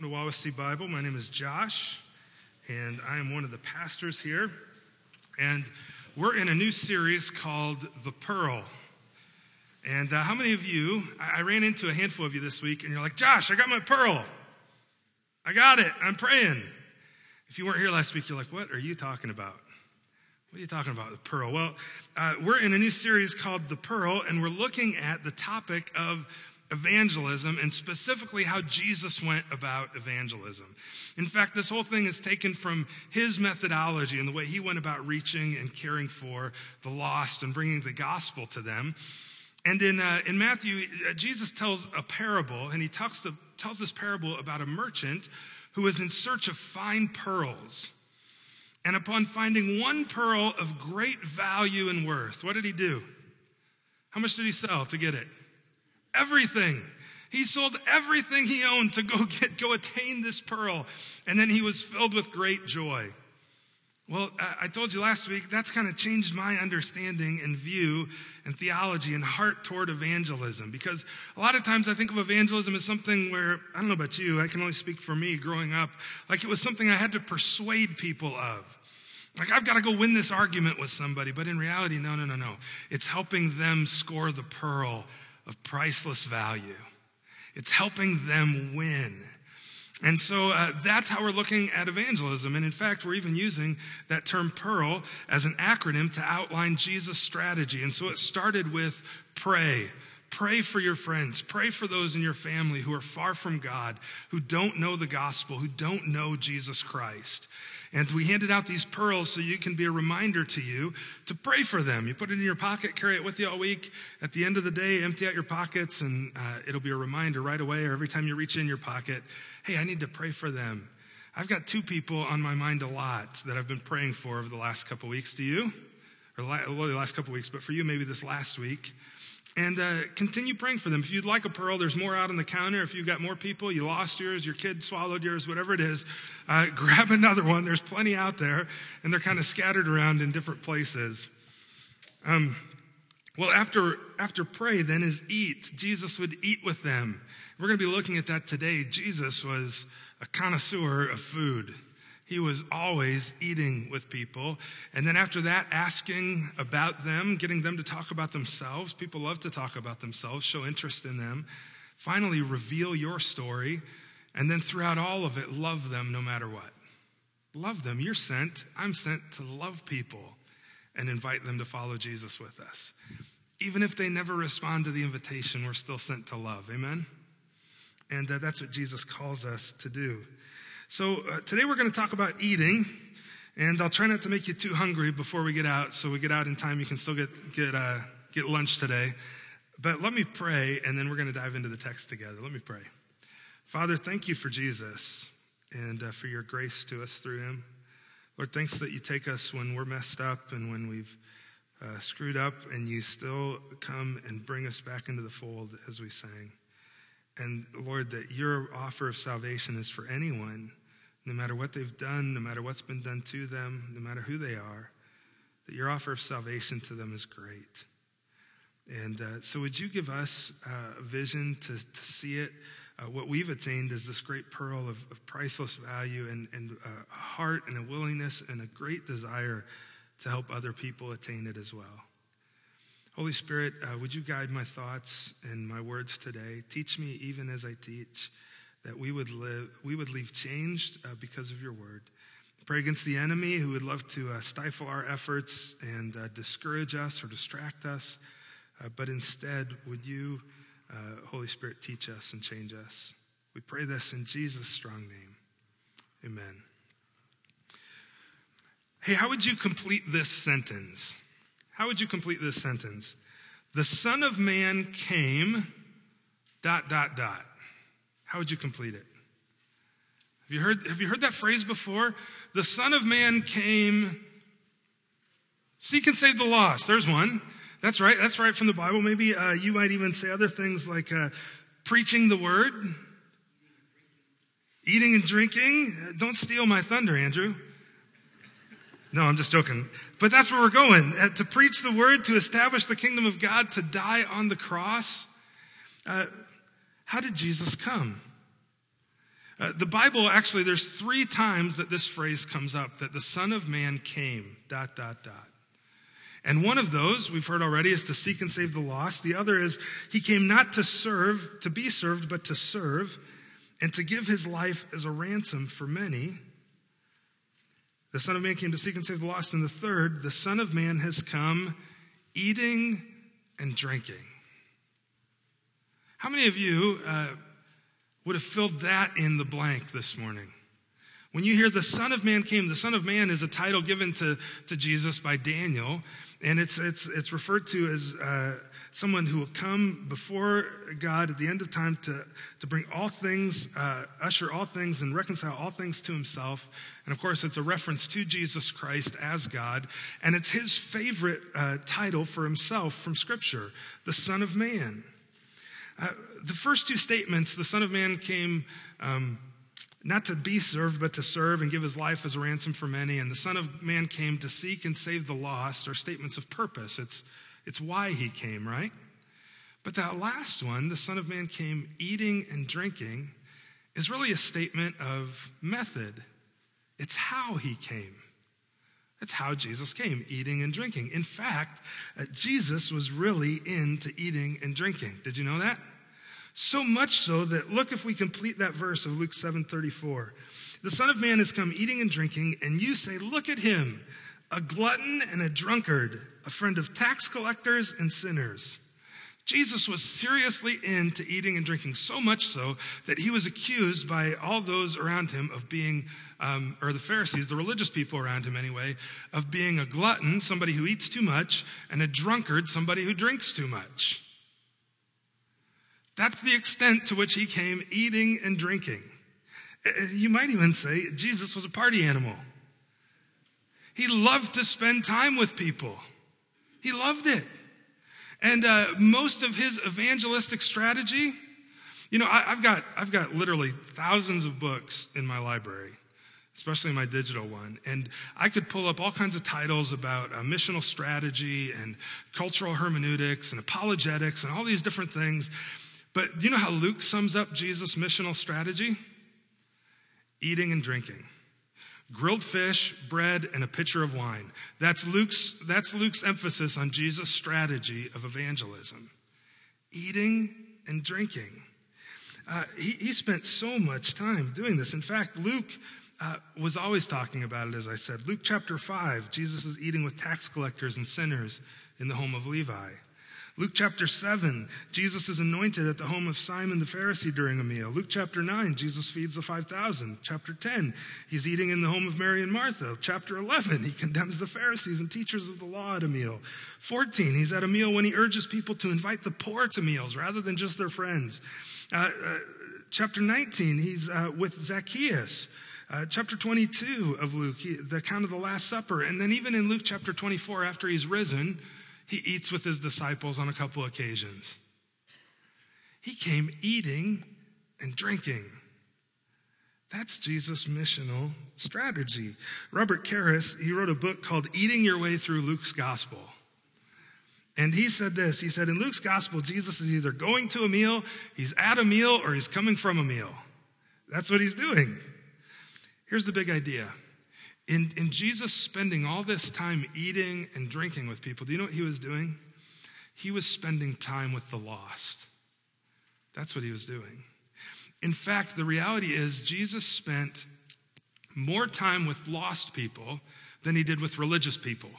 to Wawasee Bible. My name is Josh, and I am one of the pastors here. And we're in a new series called The Pearl. And uh, how many of you, I ran into a handful of you this week, and you're like, Josh, I got my pearl. I got it. I'm praying. If you weren't here last week, you're like, what are you talking about? What are you talking about, the pearl? Well, uh, we're in a new series called The Pearl, and we're looking at the topic of evangelism and specifically how Jesus went about evangelism. In fact, this whole thing is taken from his methodology and the way he went about reaching and caring for the lost and bringing the gospel to them. And in, uh, in Matthew, uh, Jesus tells a parable, and he talks to, tells this parable about a merchant who was in search of fine pearls. And upon finding one pearl of great value and worth, what did he do? How much did he sell to get it? Everything. He sold everything he owned to go get, go attain this pearl. And then he was filled with great joy. Well, I told you last week, that's kind of changed my understanding and view and theology and heart toward evangelism. Because a lot of times I think of evangelism as something where, I don't know about you, I can only speak for me growing up, like it was something I had to persuade people of. Like, I've got to go win this argument with somebody. But in reality, no, no, no, no. It's helping them score the pearl of priceless value. It's helping them win. And so uh, that's how we're looking at evangelism. And in fact, we're even using that term pearl as an acronym to outline Jesus' strategy. And so it started with pray. Pray for your friends. Pray for those in your family who are far from God, who don't know the gospel, who don't know Jesus Christ. And we handed out these pearls so you can be a reminder to you to pray for them. You put it in your pocket, carry it with you all week. At the end of the day, empty out your pockets, and uh, it'll be a reminder right away or every time you reach in your pocket hey, I need to pray for them. I've got two people on my mind a lot that I've been praying for over the last couple weeks. Do you? Or the last couple weeks, but for you, maybe this last week and uh, continue praying for them. If you'd like a pearl, there's more out on the counter. If you've got more people, you lost yours, your kid swallowed yours, whatever it is, uh, grab another one. There's plenty out there, and they're kind of scattered around in different places. Um, well, after, after pray, then is eat. Jesus would eat with them. We're going to be looking at that today. Jesus was a connoisseur of food. He was always eating with people. And then after that, asking about them, getting them to talk about themselves. People love to talk about themselves, show interest in them. Finally, reveal your story. And then throughout all of it, love them no matter what. Love them. You're sent. I'm sent to love people and invite them to follow Jesus with us. Even if they never respond to the invitation, we're still sent to love. Amen? And uh, that's what Jesus calls us to do. So uh, today we're going to talk about eating, and I'll try not to make you too hungry before we get out. So we get out in time, you can still get get uh, get lunch today. But let me pray, and then we're going to dive into the text together. Let me pray. Father, thank you for Jesus and uh, for your grace to us through him. Lord, thanks that you take us when we're messed up and when we've uh, screwed up, and you still come and bring us back into the fold as we sang. And Lord, that your offer of salvation is for anyone, no matter what they've done, no matter what's been done to them, no matter who they are, that your offer of salvation to them is great. And uh, so, would you give us uh, a vision to, to see it? Uh, what we've attained is this great pearl of, of priceless value and, and uh, a heart and a willingness and a great desire to help other people attain it as well. Holy Spirit, uh, would you guide my thoughts and my words today? Teach me even as I teach that we would live, we would leave changed uh, because of your word. Pray against the enemy who would love to uh, stifle our efforts and uh, discourage us or distract us. Uh, but instead, would you, uh, Holy Spirit, teach us and change us? We pray this in Jesus' strong name. Amen. Hey, how would you complete this sentence? How would you complete this sentence? The Son of Man came, dot, dot, dot. How would you complete it? Have you heard, have you heard that phrase before? The Son of Man came, seek and save the lost. There's one. That's right. That's right from the Bible. Maybe uh, you might even say other things like uh, preaching the word, eating and drinking. Don't steal my thunder, Andrew. No, I'm just joking. But that's where we're going. Uh, to preach the word, to establish the kingdom of God, to die on the cross. Uh, how did Jesus come? Uh, the Bible, actually, there's three times that this phrase comes up that the Son of Man came, dot, dot, dot. And one of those, we've heard already, is to seek and save the lost. The other is, he came not to serve, to be served, but to serve, and to give his life as a ransom for many. The Son of Man came to seek and save the lost. And the third, the Son of Man has come eating and drinking. How many of you uh, would have filled that in the blank this morning. When you hear the Son of Man came, the Son of Man is a title given to, to Jesus by Daniel, and it's, it's, it's referred to as uh, someone who will come before God at the end of time to, to bring all things, uh, usher all things, and reconcile all things to himself. And of course, it's a reference to Jesus Christ as God, and it's his favorite uh, title for himself from Scripture, the Son of Man. Uh, the first two statements, the Son of Man came um, not to be served, but to serve and give his life as a ransom for many, and the Son of Man came to seek and save the lost, are statements of purpose. It's, it's why he came, right? But that last one, the Son of Man came eating and drinking, is really a statement of method. It's how he came. That's how Jesus came, eating and drinking. In fact, uh, Jesus was really into eating and drinking. Did you know that? So much so that look if we complete that verse of Luke 7:34. The Son of Man has come eating and drinking, and you say, Look at him, a glutton and a drunkard, a friend of tax collectors and sinners. Jesus was seriously into eating and drinking, so much so that he was accused by all those around him of being, um, or the Pharisees, the religious people around him anyway, of being a glutton, somebody who eats too much, and a drunkard, somebody who drinks too much. That's the extent to which he came eating and drinking. Uh, you might even say Jesus was a party animal. He loved to spend time with people, he loved it. And uh, most of his evangelistic strategy, you know, I, have got, I've got literally thousands of books in my library, especially my digital one. And I could pull up all kinds of titles about uh, missional strategy and cultural hermeneutics and apologetics and all these different things. But do you know how Luke sums up Jesus' missional strategy? Eating and drinking grilled fish, bread, and a pitcher of wine. That's Luke's, that's Luke's emphasis on Jesus' strategy of evangelism eating and drinking. Uh, he, he spent so much time doing this. In fact, Luke uh, was always talking about it, as I said. Luke chapter 5, Jesus is eating with tax collectors and sinners in the home of Levi. Luke chapter 7, Jesus is anointed at the home of Simon the Pharisee during a meal. Luke chapter 9, Jesus feeds the 5,000. Chapter 10, he's eating in the home of Mary and Martha. Chapter 11, he condemns the Pharisees and teachers of the law at a meal. 14, he's at a meal when he urges people to invite the poor to meals rather than just their friends. Uh, uh, chapter 19, he's uh, with Zacchaeus. Uh, chapter 22 of Luke, he, the account of the Last Supper. And then even in Luke chapter 24, after he's risen, he eats with his disciples on a couple occasions. He came eating and drinking. That's Jesus' missional strategy. Robert Karris, he wrote a book called Eating Your Way Through Luke's Gospel. And he said this He said, In Luke's gospel, Jesus is either going to a meal, he's at a meal, or he's coming from a meal. That's what he's doing. Here's the big idea in, in Jesus spending all this time eating and drinking with people, do you know what he was doing? He was spending time with the lost. That's what he was doing. In fact, the reality is, Jesus spent more time with lost people than he did with religious people.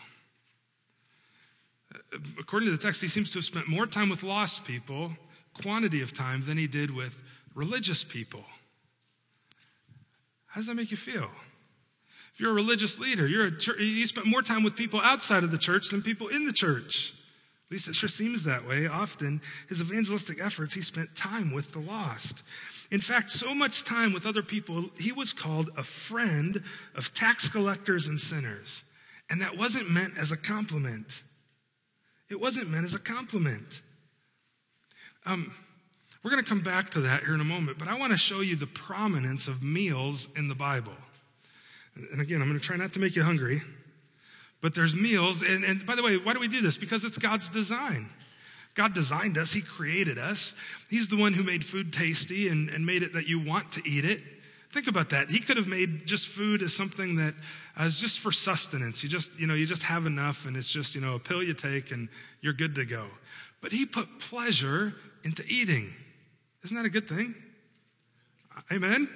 According to the text, he seems to have spent more time with lost people, quantity of time, than he did with religious people. How does that make you feel? If you're a religious leader, you're a church, you spend more time with people outside of the church than people in the church. At least it sure seems that way. Often, his evangelistic efforts, he spent time with the lost. In fact, so much time with other people, he was called a friend of tax collectors and sinners. And that wasn't meant as a compliment. It wasn't meant as a compliment. Um, we're going to come back to that here in a moment, but I want to show you the prominence of meals in the Bible. And again, I'm going to try not to make you hungry, but there's meals. And, and by the way, why do we do this? Because it's God's design. God designed us, He created us. He's the one who made food tasty and, and made it that you want to eat it. Think about that. He could have made just food as something that is just for sustenance. You just, you know, you just have enough and it's just, you know, a pill you take and you're good to go. But he put pleasure into eating. Isn't that a good thing? Amen?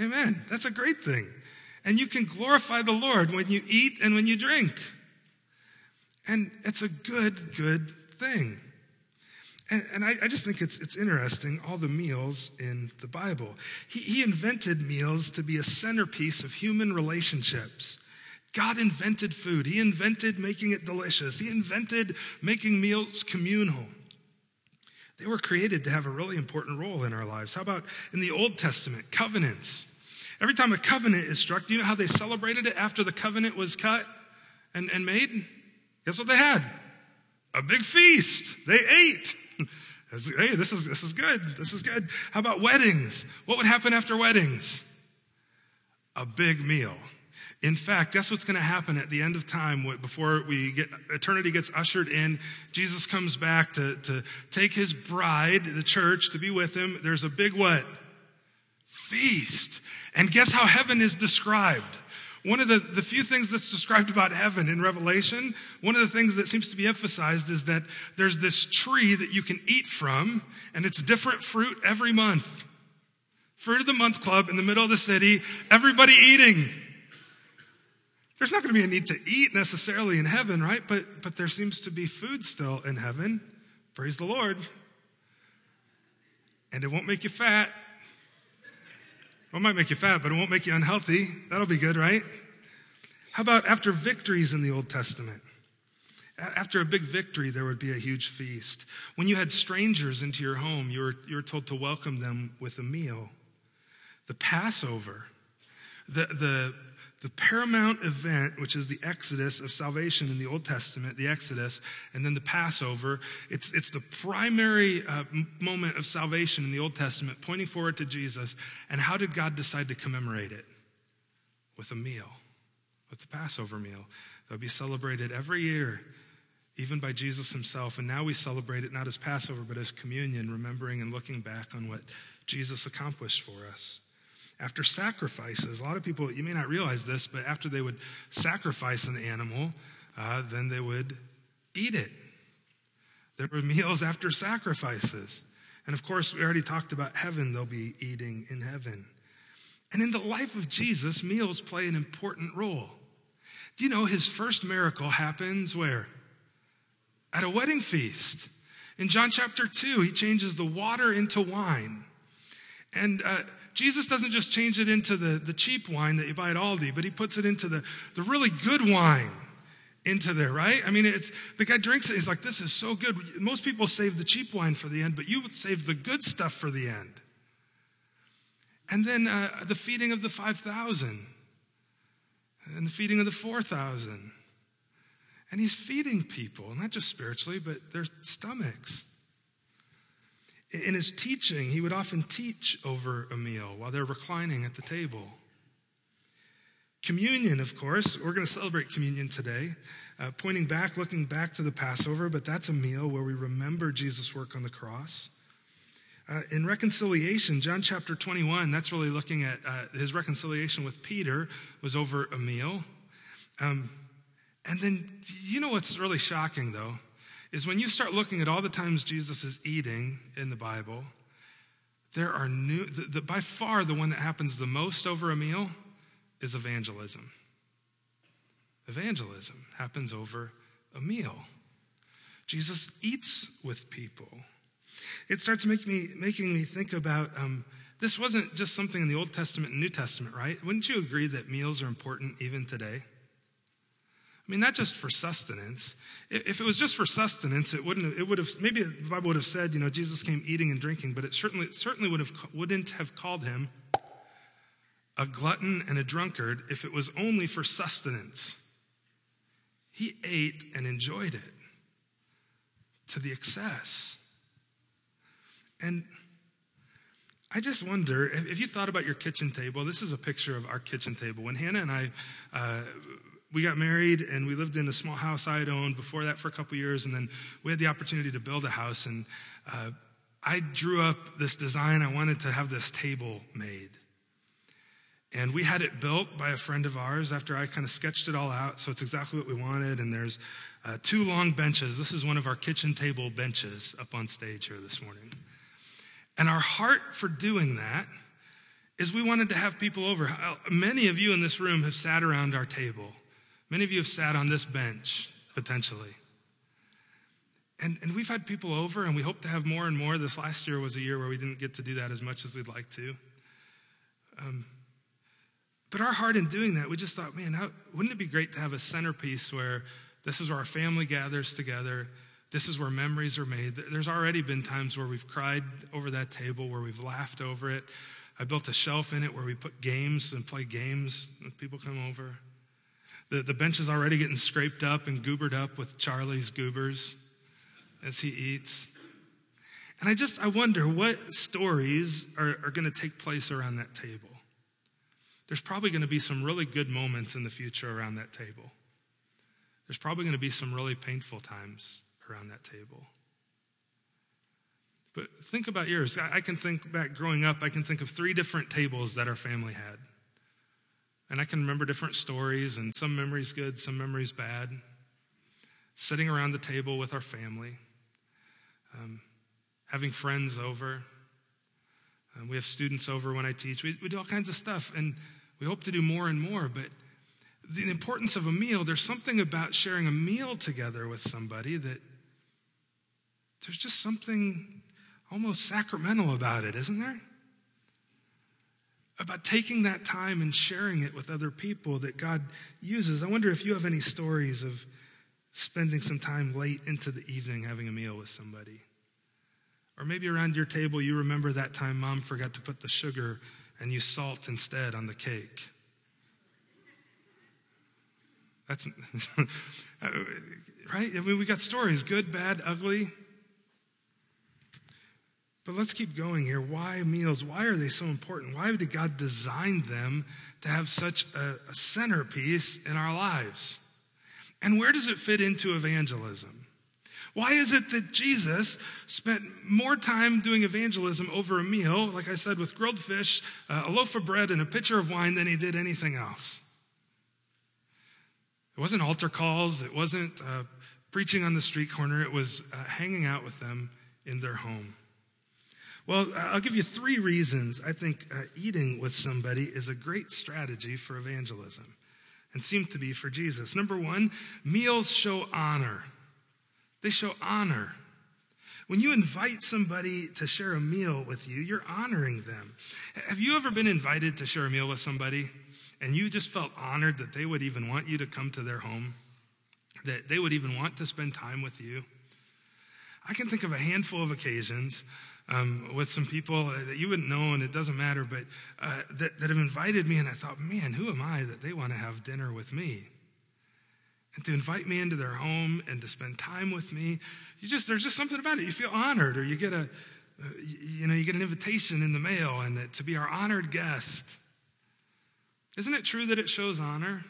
Amen. That's a great thing. And you can glorify the Lord when you eat and when you drink. And it's a good, good thing. And, and I, I, just think it's, it's interesting, all the meals in the Bible. He, he invented meals to be a centerpiece of human relationships. God invented food, He invented making it delicious, He invented making meals communal. They were created to have a really important role in our lives. How about in the Old Testament, covenants? Every time a covenant is struck, do you know how they celebrated it after the covenant was cut and, and made? Guess what they had? A big feast. They ate. hey, this is, this is good. This is good. How about weddings? What would happen after weddings? A big meal. In fact, guess what's going to happen at the end of time before we get eternity gets ushered in? Jesus comes back to, to take his bride, the church, to be with him. There's a big what? Feast. And guess how heaven is described? One of the, the few things that's described about heaven in Revelation, one of the things that seems to be emphasized is that there's this tree that you can eat from, and it's different fruit every month. Fruit of the Month Club in the middle of the city, everybody eating. There's not going to be a need to eat necessarily in heaven, right? But, but there seems to be food still in heaven. Praise the Lord. And it won't make you fat. Well, it might make you fat, but it won't make you unhealthy. That'll be good, right? How about after victories in the Old Testament? After a big victory, there would be a huge feast. When you had strangers into your home, you were, you were told to welcome them with a meal. The Passover, the, the the paramount event, which is the Exodus of salvation in the Old Testament, the Exodus, and then the Passover, it's, it's the primary uh, moment of salvation in the Old Testament, pointing forward to Jesus. And how did God decide to commemorate it? With a meal, with the Passover meal that would be celebrated every year, even by Jesus himself. And now we celebrate it not as Passover, but as communion, remembering and looking back on what Jesus accomplished for us after sacrifices. A lot of people, you may not realize this, but after they would sacrifice an animal, uh, then they would eat it. There were meals after sacrifices. And of course, we already talked about heaven, they'll be eating in heaven. And in the life of Jesus, meals play an important role. Do you know his first miracle happens where? At a wedding feast. In John chapter 2, he changes the water into wine. And uh, Jesus doesn't just change it into the, the cheap wine that you buy at Aldi, but he puts it into the, the really good wine into there, right? I mean, it's the guy drinks it. He's like, "This is so good." Most people save the cheap wine for the end, but you would save the good stuff for the end. And then uh, the feeding of the five thousand, and the feeding of the four thousand, and he's feeding people, not just spiritually, but their stomachs. In his teaching, he would often teach over a meal while they're reclining at the table. Communion, of course, we're going to celebrate communion today, uh, pointing back, looking back to the Passover, but that's a meal where we remember Jesus' work on the cross. Uh, in reconciliation, John chapter 21, that's really looking at uh, his reconciliation with Peter, was over a meal. Um, and then, you know what's really shocking, though? Is when you start looking at all the times Jesus is eating in the Bible, there are new, the, the, by far the one that happens the most over a meal is evangelism. Evangelism happens over a meal. Jesus eats with people. It starts making me, making me think about um, this wasn't just something in the Old Testament and New Testament, right? Wouldn't you agree that meals are important even today? I mean, not just for sustenance. If it was just for sustenance, it wouldn't. It would have maybe the Bible would have said, you know, Jesus came eating and drinking, but it certainly it certainly would have wouldn't have called him a glutton and a drunkard if it was only for sustenance. He ate and enjoyed it to the excess. And I just wonder if you thought about your kitchen table. This is a picture of our kitchen table. When Hannah and I uh, we got married and we lived in a small house I had owned before that for a couple years, and then we had the opportunity to build a house. And uh, I drew up this design. I wanted to have this table made. And we had it built by a friend of ours after I kind of sketched it all out. So it's exactly what we wanted. And there's uh, two long benches. This is one of our kitchen table benches up on stage here this morning. And our heart for doing that is we wanted to have people over. Many of you in this room have sat around our table. Many of you have sat on this bench, potentially. And, and we've had people over, and we hope to have more and more. This last year was a year where we didn't get to do that as much as we'd like to. Um, but our heart in doing that, we just thought, man, how, wouldn't it be great to have a centerpiece where this is where our family gathers together? This is where memories are made. There's already been times where we've cried over that table, where we've laughed over it. I built a shelf in it where we put games and play games when people come over. The, the bench is already getting scraped up and goobered up with Charlie's goobers as he eats. And I just, I wonder what stories are, are going to take place around that table. There's probably going to be some really good moments in the future around that table. There's probably going to be some really painful times around that table. But think about yours. I can think back growing up, I can think of three different tables that our family had. And I can remember different stories, and some memories good, some memories bad. Sitting around the table with our family, um, having friends over. Um, we have students over when I teach. We, we do all kinds of stuff, and we hope to do more and more. But the importance of a meal, there's something about sharing a meal together with somebody that there's just something almost sacramental about it, isn't there? About taking that time and sharing it with other people that God uses. I wonder if you have any stories of spending some time late into the evening having a meal with somebody. Or maybe around your table, you remember that time mom forgot to put the sugar and you salt instead on the cake. That's right. I mean, we got stories good, bad, ugly. But let's keep going here. Why meals? Why are they so important? Why did God design them to have such a, a centerpiece in our lives? And where does it fit into evangelism? Why is it that Jesus spent more time doing evangelism over a meal, like I said, with grilled fish, uh, a loaf of bread, and a pitcher of wine than he did anything else? It wasn't altar calls, it wasn't uh, preaching on the street corner, it was uh, hanging out with them in their home. Well, I'll give you three reasons I think uh, eating with somebody is a great strategy for evangelism and seemed to be for Jesus. Number one, meals show honor. They show honor. When you invite somebody to share a meal with you, you're honoring them. Have you ever been invited to share a meal with somebody and you just felt honored that they would even want you to come to their home? That they would even want to spend time with you? I can think of a handful of occasions um, with some people that you wouldn't know, and it doesn't matter, but uh, that, that have invited me, and I thought, man, who am I that they want to have dinner with me? And to invite me into their home and to spend time with me, you just there's just something about it. You feel honored, or you get a, uh, you know, you get an invitation in the mail, and that, to be our honored guest. Isn't it true that it shows honor?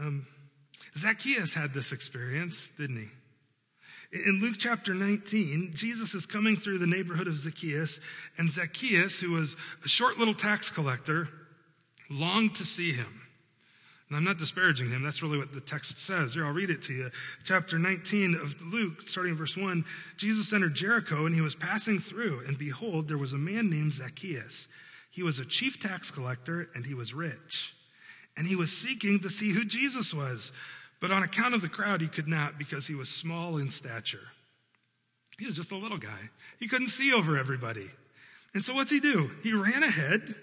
Um, Zacchaeus had this experience, didn't he? In Luke chapter 19, Jesus is coming through the neighborhood of Zacchaeus, and Zacchaeus, who was a short little tax collector, longed to see him. And I'm not disparaging him, that's really what the text says. Here, I'll read it to you. Chapter 19 of Luke, starting in verse 1 Jesus entered Jericho, and he was passing through, and behold, there was a man named Zacchaeus. He was a chief tax collector, and he was rich. And he was seeking to see who Jesus was but on account of the crowd, he could not because he was small in stature. He was just a little guy. He couldn't see over everybody. And so what's he do? He ran ahead.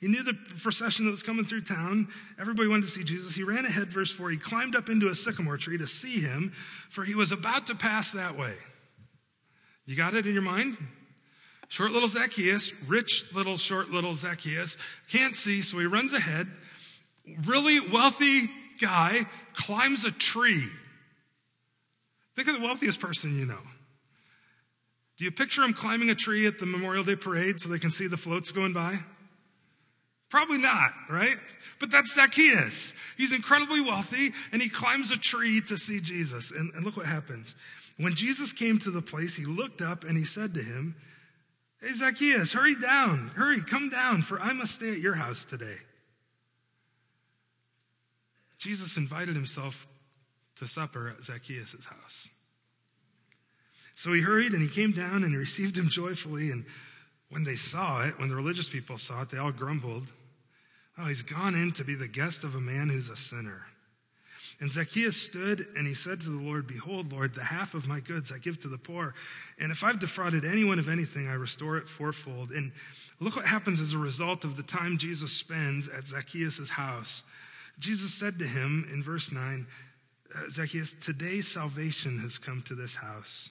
He knew the procession that was coming through town. Everybody wanted to see Jesus. He ran ahead, verse 4. He climbed up into a sycamore tree to see him, for he was about to pass that way. You got it in your mind? Short little Zacchaeus, rich little short little Zacchaeus, can't see, so he runs ahead. Really wealthy guy climbs a tree. Think of the wealthiest person you know. Do you picture him climbing a tree at the Memorial Day parade so they can see the floats going by? Probably not, right? But that's Zacchaeus. He's incredibly wealthy and he climbs a tree to see Jesus. And, and look what happens. When Jesus came to the place, he looked up and he said to him, Hey, Zacchaeus, hurry down. Hurry, come down, for I must stay at your house today. Jesus invited himself to supper at Zacchaeus' house. So he hurried and he came down and he received him joyfully. And when they saw it, when the religious people saw it, they all grumbled. Oh, he's gone in to be the guest of a man who's a sinner. And Zacchaeus stood and he said to the Lord, Behold, Lord, the half of my goods I give to the poor. And if I've defrauded anyone of anything, I restore it fourfold. And look what happens as a result of the time Jesus spends at Zacchaeus' house. Jesus said to him in verse 9, uh, Zacchaeus, today salvation has come to this house.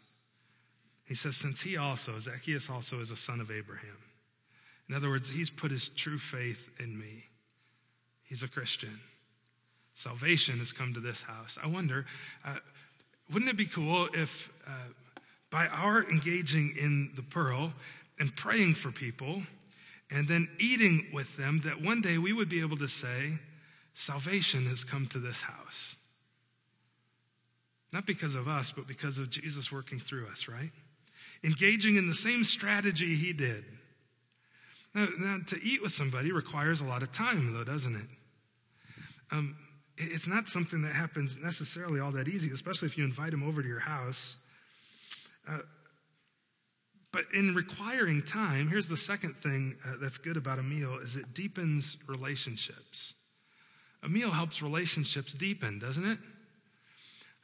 He says, since he also, Zacchaeus also is a son of Abraham. In other words, he's put his true faith in me. He's a Christian. Salvation has come to this house. I wonder, uh, wouldn't it be cool if uh, by our engaging in the pearl and praying for people and then eating with them, that one day we would be able to say, Salvation has come to this house. Not because of us, but because of Jesus working through us, right? Engaging in the same strategy he did. Now, now to eat with somebody requires a lot of time, though, doesn't it? Um, it's not something that happens necessarily all that easy, especially if you invite them over to your house. Uh, but in requiring time, here's the second thing uh, that's good about a meal is it deepens relationships. A meal helps relationships deepen, doesn't it?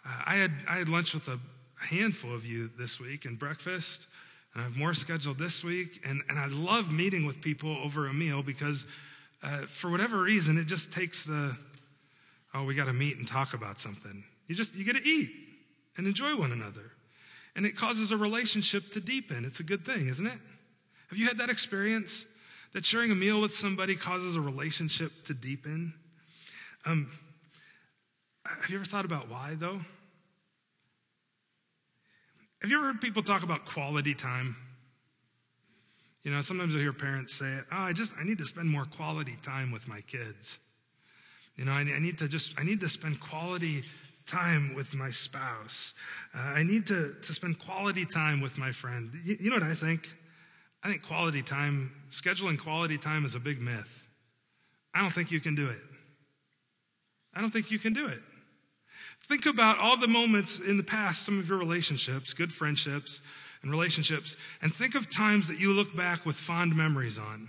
Uh, I, had, I had lunch with a handful of you this week and breakfast, and I have more scheduled this week. And, and I love meeting with people over a meal because, uh, for whatever reason, it just takes the, oh, we got to meet and talk about something. You just, you get to eat and enjoy one another. And it causes a relationship to deepen. It's a good thing, isn't it? Have you had that experience? That sharing a meal with somebody causes a relationship to deepen? Um, have you ever thought about why, though? Have you ever heard people talk about quality time? You know, sometimes I hear parents say, "Oh, I just I need to spend more quality time with my kids." You know, I, I need to just I need to spend quality time with my spouse. Uh, I need to to spend quality time with my friend. You, you know what I think? I think quality time, scheduling quality time, is a big myth. I don't think you can do it. I don't think you can do it. Think about all the moments in the past, some of your relationships, good friendships and relationships, and think of times that you look back with fond memories on.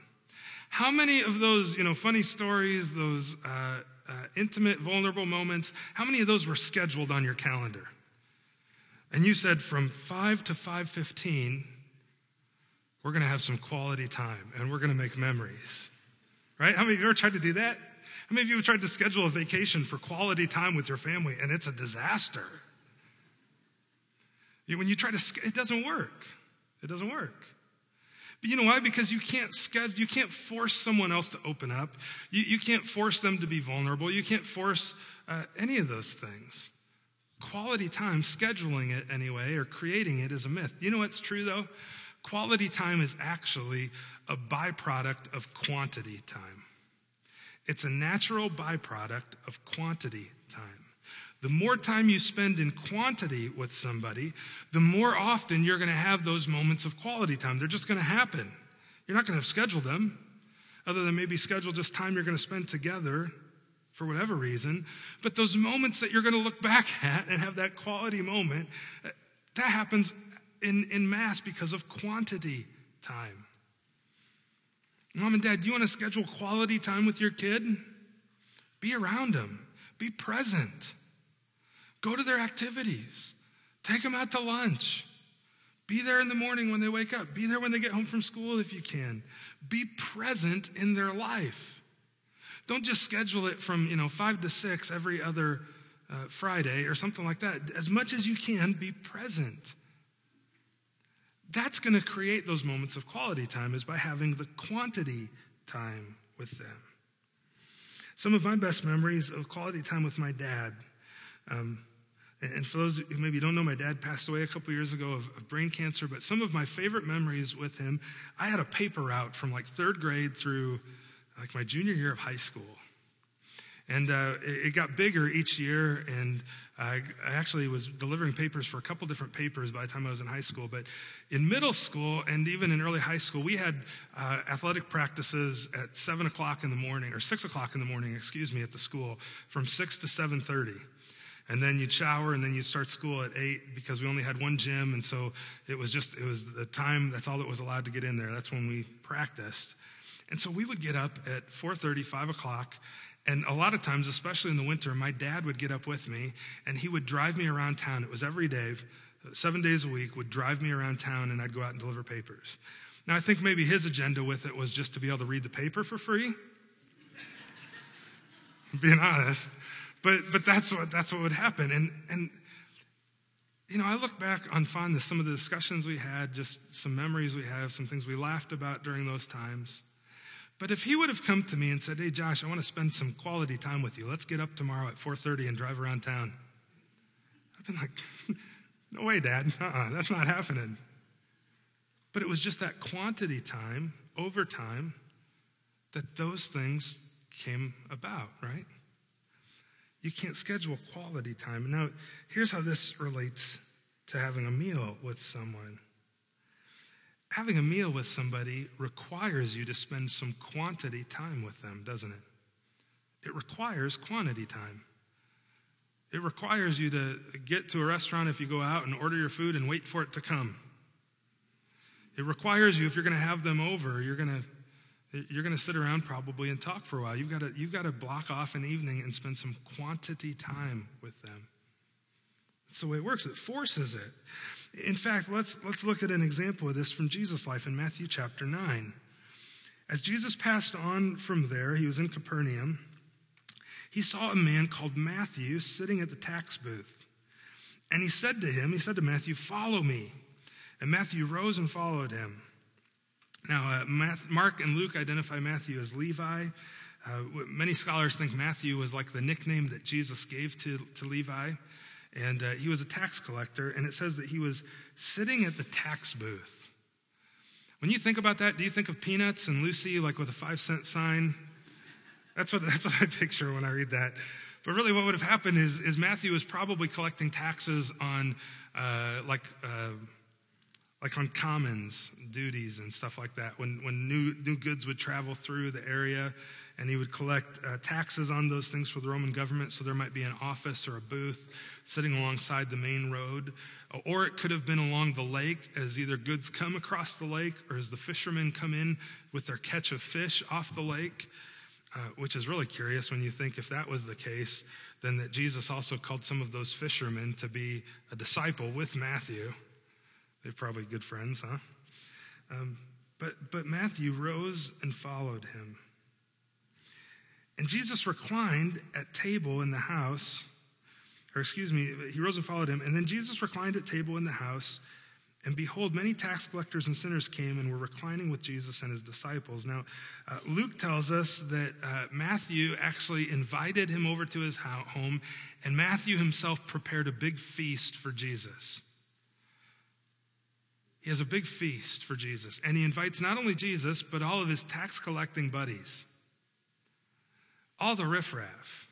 How many of those, you know, funny stories, those uh, uh, intimate, vulnerable moments, how many of those were scheduled on your calendar? And you said from 5 to 5:15, we're going to have some quality time and we're going to make memories. Right? How many of you ever tried to do that? How many of you have tried to schedule a vacation for quality time with your family and it's a disaster? When you try to, it doesn't work. It doesn't work. But you know why? Because you can't schedule, you can't force someone else to open up. You, you can't force them to be vulnerable. You can't force uh, any of those things. Quality time, scheduling it anyway, or creating it is a myth. You know what's true though? Quality time is actually a byproduct of quantity time. It's a natural byproduct of quantity time. The more time you spend in quantity with somebody, the more often you're going to have those moments of quality time. They're just going to happen. You're not going to schedule them, other than maybe schedule just time you're going to spend together for whatever reason. But those moments that you're going to look back at and have that quality moment, uh, that happens in, in mass because of quantity time. Mom and dad, do you want to schedule quality time with your kid? Be around them, be present. Go to their activities, take them out to lunch. Be there in the morning when they wake up. Be there when they get home from school if you can. Be present in their life. Don't just schedule it from, you know, 5 to 6 every other uh, Friday or something like that. As much as you can, be present. That's going to create those moments of quality time is by having the quantity time with them. Some of my best memories of quality time with my dad. Um, and for those who maybe don't know, my dad passed away a couple years ago of, of, brain cancer, but some of my favorite memories with him, I had a paper route from like third grade through like my junior year of high school. And uh, it, it, got bigger each year, and I, actually was delivering papers for a couple different papers by the time I was in high school. But in middle school and even in early high school, we had uh, athletic practices at 7 o'clock in the morning, or 6 o'clock in the morning, excuse me, at the school, from 6 to 7.30 and then you'd shower and then you'd start school at 8 because we only had one gym. And so it was just it was the time that's all that was allowed to get in there. That's when we practiced. And so we would get up at 4.30 5 o'clock and a lot of times, especially in the winter, my dad would get up with me and he would drive me around town. It was every day, seven days a week, would drive me around town and I'd go out and deliver papers. Now, I think maybe his agenda with it was just to be able to read the paper for free. Being honest. But, but that's, what, that's what would happen. And, and, you know, I look back on fondness, some of the discussions we had, just some memories we have, some things we laughed about during those times. But if he would have come to me and said, "Hey Josh, I want to spend some quality time with you. Let's get up tomorrow at 4:30 and drive around town." I've been like, "No way, Dad. Uh-uh, that's not happening." But it was just that quantity time over time that those things came about, right? You can't schedule quality time. Now, here's how this relates to having a meal with someone having a meal with somebody requires you to spend some quantity time with them, doesn't it? It requires quantity time. It requires you to get to a restaurant if you go out and order your food and wait for it to come. It requires you, if you're going to have them over, you're going to you're going to sit around probably and talk for a while. You've got to, you've got to block off an evening and spend some quantity time with them. That's the way it works. It forces it. In fact, let's, let's look at an example of this from Jesus' life in Matthew chapter 9. As Jesus passed on from there, he was in Capernaum, he saw a man called Matthew sitting at the tax booth. And he said to him, he said to Matthew, Follow me. And Matthew rose and followed him. Now, uh, Mark and Luke identify Matthew as Levi. Uh, many scholars think Matthew was like the nickname that Jesus gave to, to Levi. And uh, he was a tax collector, and it says that he was sitting at the tax booth. When you think about that, do you think of Peanuts and Lucy like with a five cent sign? That's what, that's what I picture when I read that. But really, what would have happened is, is Matthew was probably collecting taxes on uh, like, uh, like on commons, duties, and stuff like that. When, when new, new goods would travel through the area, and he would collect uh, taxes on those things for the Roman government. So there might be an office or a booth sitting alongside the main road. Or it could have been along the lake as either goods come across the lake or as the fishermen come in with their catch of fish off the lake, uh, which is really curious when you think if that was the case, then that Jesus also called some of those fishermen to be a disciple with Matthew. They're probably good friends, huh? Um, but, but Matthew rose and followed him. And Jesus reclined at table in the house, or excuse me, he rose and followed him. And then Jesus reclined at table in the house, and behold, many tax collectors and sinners came and were reclining with Jesus and his disciples. Now, uh, Luke tells us that uh, Matthew actually invited him over to his home, and Matthew himself prepared a big feast for Jesus. He has a big feast for Jesus, and he invites not only Jesus, but all of his tax collecting buddies all the riffraff.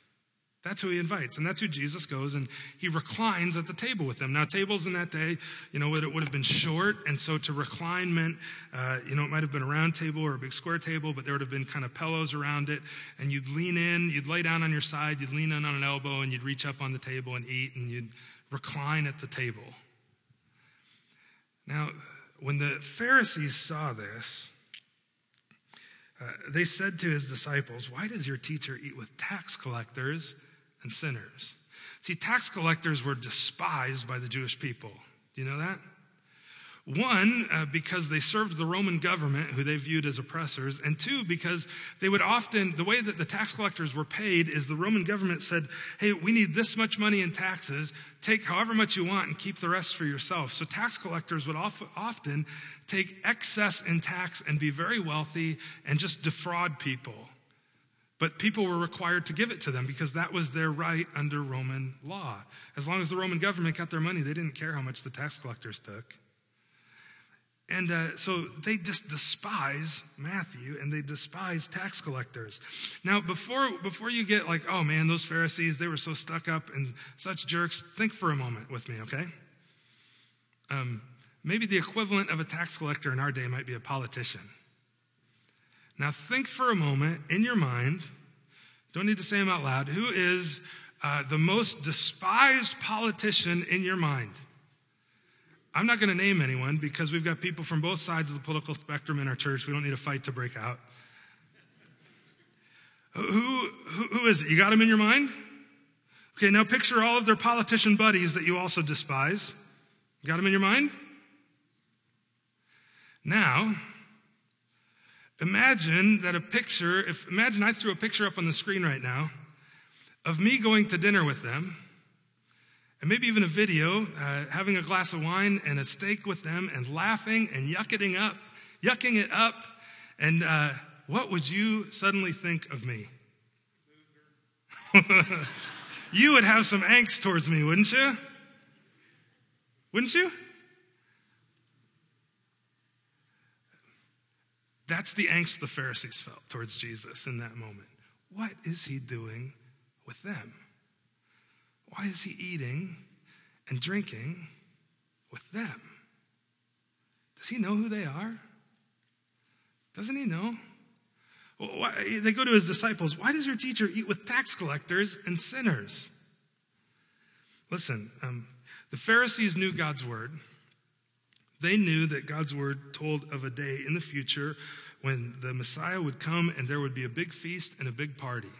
That's who he invites, and that's who Jesus goes, and he reclines at the table with them. Now, tables in that day, you know, it would have been short, and so to recline meant, uh, you know, it might have been a round table or a big square table, but there would have been kind of pillows around it, and you'd lean in, you'd lay down on your side, you'd lean in on an elbow, and you'd reach up on the table and eat, and you'd recline at the table. Now, when the Pharisees saw this, uh, they said to his disciples, Why does your teacher eat with tax collectors and sinners? See, tax collectors were despised by the Jewish people. Do you know that? One, uh, because they served the Roman government, who they viewed as oppressors, and two, because they would often, the way that the tax collectors were paid is the Roman government said, hey, we need this much money in taxes, take however much you want and keep the rest for yourself. So tax collectors would often take excess in tax and be very wealthy and just defraud people. But people were required to give it to them because that was their right under Roman law. As long as the Roman government got their money, they didn't care how much the tax collectors took. And uh, so they just despise Matthew and they despise tax collectors. Now, before, before you get like, oh man, those Pharisees, they were so stuck up and such jerks, think for a moment with me, okay? Um, maybe the equivalent of a tax collector in our day might be a politician. Now, think for a moment in your mind, don't need to say them out loud, who is uh, the most despised politician in your mind? I'm not going to name anyone because we've got people from both sides of the political spectrum in our church. We don't need a fight to break out. Who, who, who is it? You got them in your mind? Okay, now picture all of their politician buddies that you also despise. You got them in your mind? Now, imagine that a picture, if imagine I threw a picture up on the screen right now of me going to dinner with them and maybe even a video, uh, having a glass of wine and a steak with them and laughing and yucking up, yucking it up. And uh, what would you suddenly think of me? you would have some angst towards me, wouldn't you? Wouldn't you? That's the angst the Pharisees felt towards Jesus in that moment. What is he doing with them? Why is he eating and drinking with them? Does he know who they are? Doesn't he know? Well, they go to his disciples. Why does your teacher eat with tax collectors and sinners? Listen, um, the Pharisees knew God's word. They knew that God's word told of a day in the future when the Messiah would come and there would be a big feast and a big party.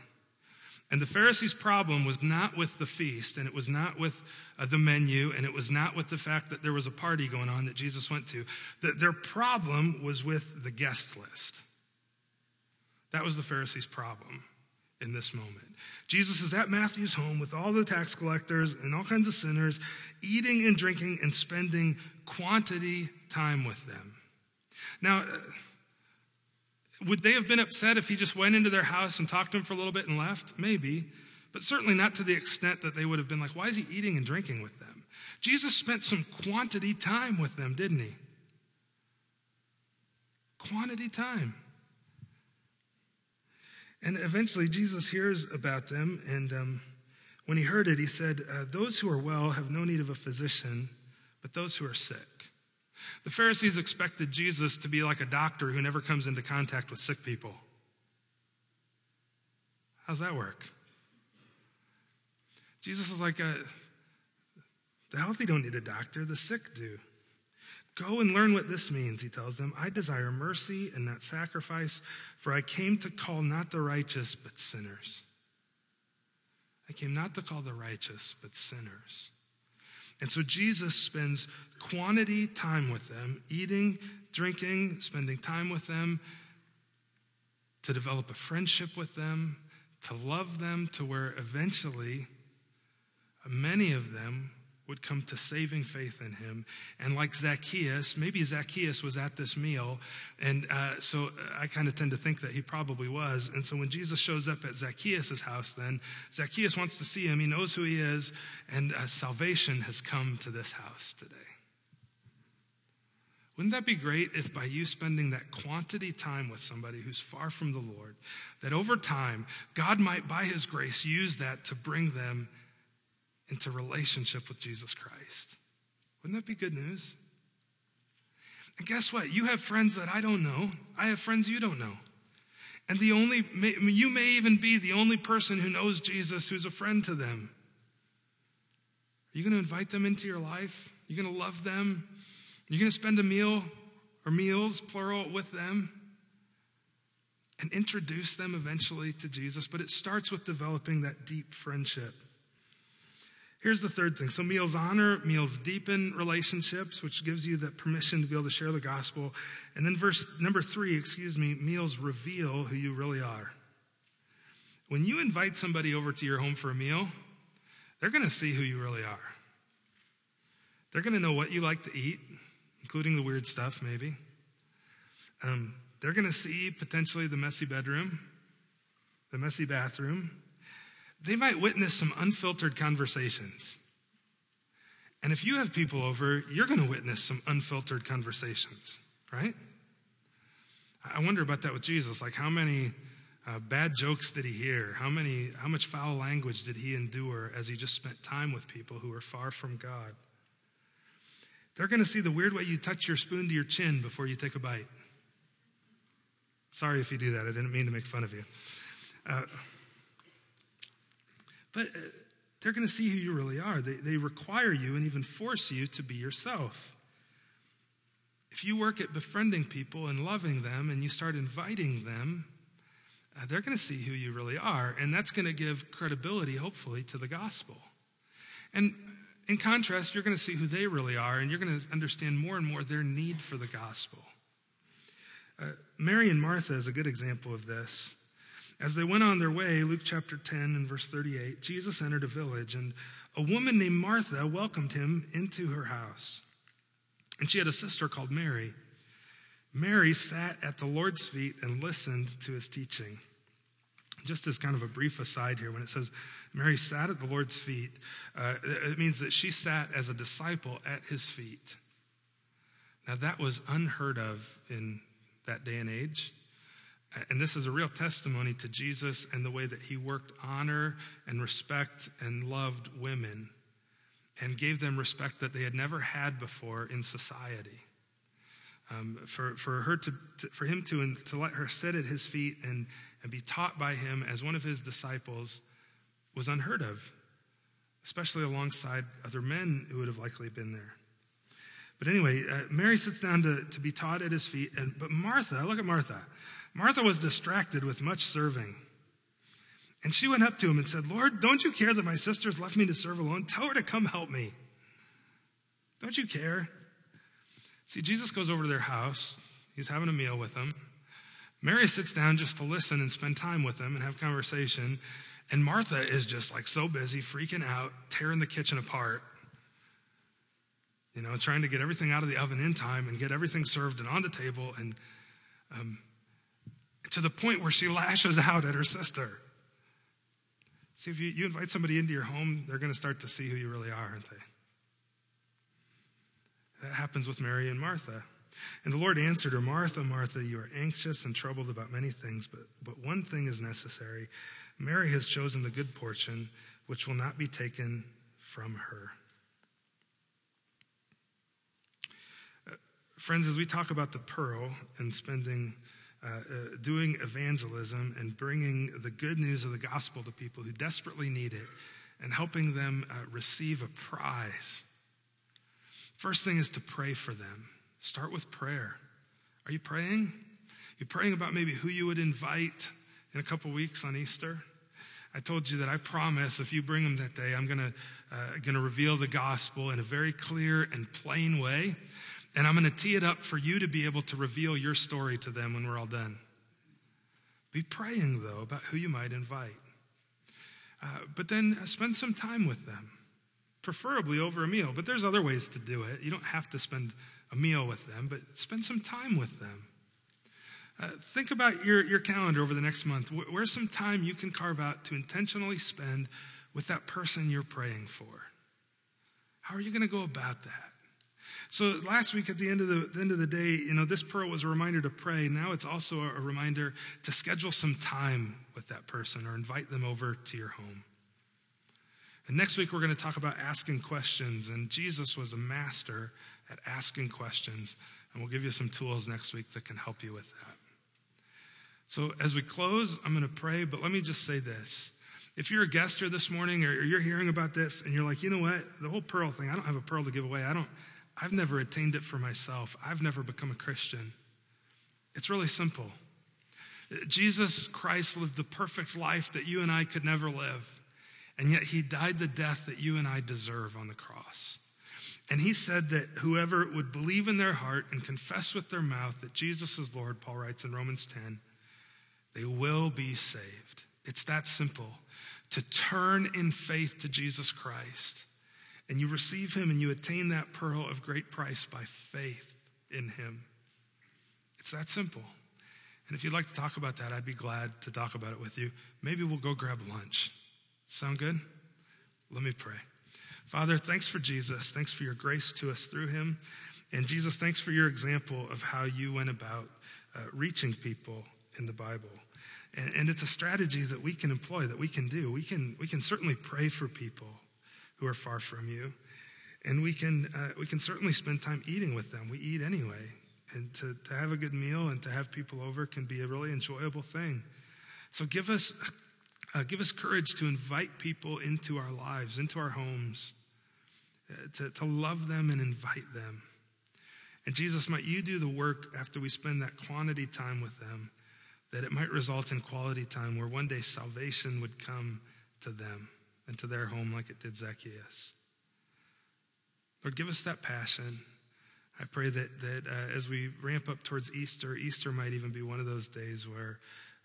And the Pharisees' problem was not with the feast, and it was not with uh, the menu, and it was not with the fact that there was a party going on that Jesus went to. The, their problem was with the guest list. That was the Pharisees' problem in this moment. Jesus is at Matthew's home with all the tax collectors and all kinds of sinners, eating and drinking and spending quantity time with them. Now, uh, would they have been upset if he just went into their house and talked to them for a little bit and left? Maybe, but certainly not to the extent that they would have been like, why is he eating and drinking with them? Jesus spent some quantity time with them, didn't he? Quantity time. And eventually, Jesus hears about them, and um, when he heard it, he said, uh, Those who are well have no need of a physician, but those who are sick. The Pharisees expected Jesus to be like a doctor who never comes into contact with sick people. How's that work? Jesus is like a, the healthy don't need a doctor, the sick do. Go and learn what this means, he tells them. I desire mercy and not sacrifice, for I came to call not the righteous, but sinners. I came not to call the righteous, but sinners. And so Jesus spends quantity time with them, eating, drinking, spending time with them, to develop a friendship with them, to love them, to where eventually many of them would come to saving faith in him. And like Zacchaeus, maybe Zacchaeus was at this meal. And uh, so I kind of tend to think that he probably was. And so when Jesus shows up at Zacchaeus' house, then Zacchaeus wants to see him. He knows who he is. And uh, salvation has come to this house today. Wouldn't that be great if by you spending that quantity time with somebody who's far from the Lord, that over time, God might, by his grace, use that to bring them into relationship with Jesus Christ. Wouldn't that be good news? And guess what? You have friends that I don't know. I have friends you don't know. And the only, you may even be the only person who knows Jesus who's a friend to them. Are you going to invite them into your life? Are you going to love them? Are going to spend a meal or meals, plural, with them? And introduce them eventually to Jesus. But it starts with developing that deep friendship. Here's the third thing. So, meals honor, meals deepen relationships, which gives you the permission to be able to share the gospel. And then, verse number three, excuse me, meals reveal who you really are. When you invite somebody over to your home for a meal, they're going to see who you really are. They're going to know what you like to eat, including the weird stuff, maybe. Um, they're going to see potentially the messy bedroom, the messy bathroom they might witness some unfiltered conversations. And if you have people over, you're going to witness some unfiltered conversations. right? I wonder about that with Jesus. Like, how many uh, bad jokes did he hear? How many, how much foul language did he endure as he just spent time with people who were far from God? They're going to see the weird way you touch your spoon to your chin before you take a bite. Sorry if you do that. I didn't mean to make fun of you. Uh, but uh, they're going to see who you really are. They, they require you and even force you to be yourself. If you work at befriending people and loving them and you start inviting them, uh, they're going to see who you really are. And that's going to give credibility, hopefully, to the gospel. And in contrast, you're going to see who they really are, and you're going to understand more and more their need for the gospel. Uh, Mary and Martha is a good example of this. As they went on their way, Luke chapter 10 and verse 38, Jesus entered a village, and a woman named Martha welcomed him into her house. And she had a sister called Mary. Mary sat at the Lord's feet and listened to his teaching. Just as kind of a brief aside here, when it says Mary sat at the Lord's feet, uh, it means that she sat as a disciple at his feet. Now, that was unheard of in that day and age. And this is a real testimony to Jesus and the way that he worked honor and respect and loved women and gave them respect that they had never had before in society. Um, for, for, her to, to, for him to, to let her sit at his feet and, and be taught by him as one of his disciples was unheard of, especially alongside other men who would have likely been there. But anyway, uh, Mary sits down to, to be taught at his feet. And, but Martha, look at Martha. Martha was distracted with much serving. And she went up to him and said, Lord, don't you care that my sister's left me to serve alone? Tell her to come help me. Don't you care? See, Jesus goes over to their house. He's having a meal with them. Mary sits down just to listen and spend time with them and have conversation. And Martha is just like so busy, freaking out, tearing the kitchen apart. You know, trying to get everything out of the oven in time and get everything served and on the table, and um, to the point where she lashes out at her sister. See, if you, you invite somebody into your home, they're going to start to see who you really are, aren't they? That happens with Mary and Martha. And the Lord answered her, Martha, Martha, you are anxious and troubled about many things, but, but one thing is necessary. Mary has chosen the good portion, which will not be taken from her. Friends, as we talk about the pearl and spending, uh, uh, doing evangelism and bringing the good news of the gospel to people who desperately need it and helping them uh, receive a prize, first thing is to pray for them. Start with prayer. Are you praying? You're praying about maybe who you would invite in a couple weeks on Easter? I told you that I promise if you bring them that day, I'm going to uh, to reveal the gospel in a very clear and plain way and I'm going to tee it up for you to be able to reveal your story to them when we're all done. Be praying, though, about who you might invite. Uh, but then spend some time with them, preferably over a meal. But there's other ways to do it. You don't have to spend a meal with them, but spend some time with them. Uh, think about your, your calendar over the next month. Where's some time you can carve out to intentionally spend with that person you're praying for? How are you going to go about that? So last week at the end of the, the, end of the day, you know, this pearl was a reminder to pray. Now it's also a, a reminder to schedule some time with that person or invite them over to your home. And next week we're going to talk about asking questions. And Jesus was a master at asking questions. And we'll give you some tools next week that can help you with that. So as we close, I'm going to pray, but let me just say this. If you're a guest here this morning or you're hearing about this and you're like, you know what, the whole pearl thing, I don't have a pearl to give away. I don't, I've never attained it for myself. I've never become a Christian. It's really simple. Jesus Christ lived the perfect life that you and I could never live. And yet he died the death that you and I deserve on the cross. And he said that whoever would believe in their heart and confess with their mouth that Jesus is Lord, Paul writes in Romans 10, they will be saved. It's that simple. To turn in faith to Jesus Christ and you receive him and you attain that pearl of great price by faith in him. It's that simple. And if you'd like to talk about that, I'd be glad to talk about it with you. Maybe we'll go grab lunch. Sound good? Let me pray. Father, thanks for Jesus. Thanks for your grace to us through him. And Jesus, thanks for your example of how you went about uh, reaching people in the Bible. And, and it's a strategy that we can employ, that we can do. We can, we can certainly pray for people who are far from you. And we can, uh, we can certainly spend time eating with them. We eat anyway. And to, to have a good meal and to have people over can be a really enjoyable thing. So give us, uh, give us courage to invite people into our lives, into our homes, to, to love them and invite them. And Jesus, might you do the work after we spend that quantity time with them, that it might result in quality time where one day salvation would come to them and to their home like it did Zacchaeus. Lord, give us that passion. I pray that, that uh, as we ramp up towards Easter, Easter might even be one of those days where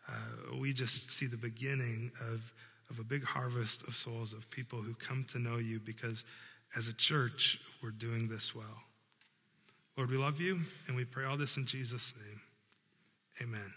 uh, we just see the beginning of, of a big harvest of souls, of people who come to know you because as a church, we're doing this well. Lord, we love you and we pray all this in Jesus' name. Amen.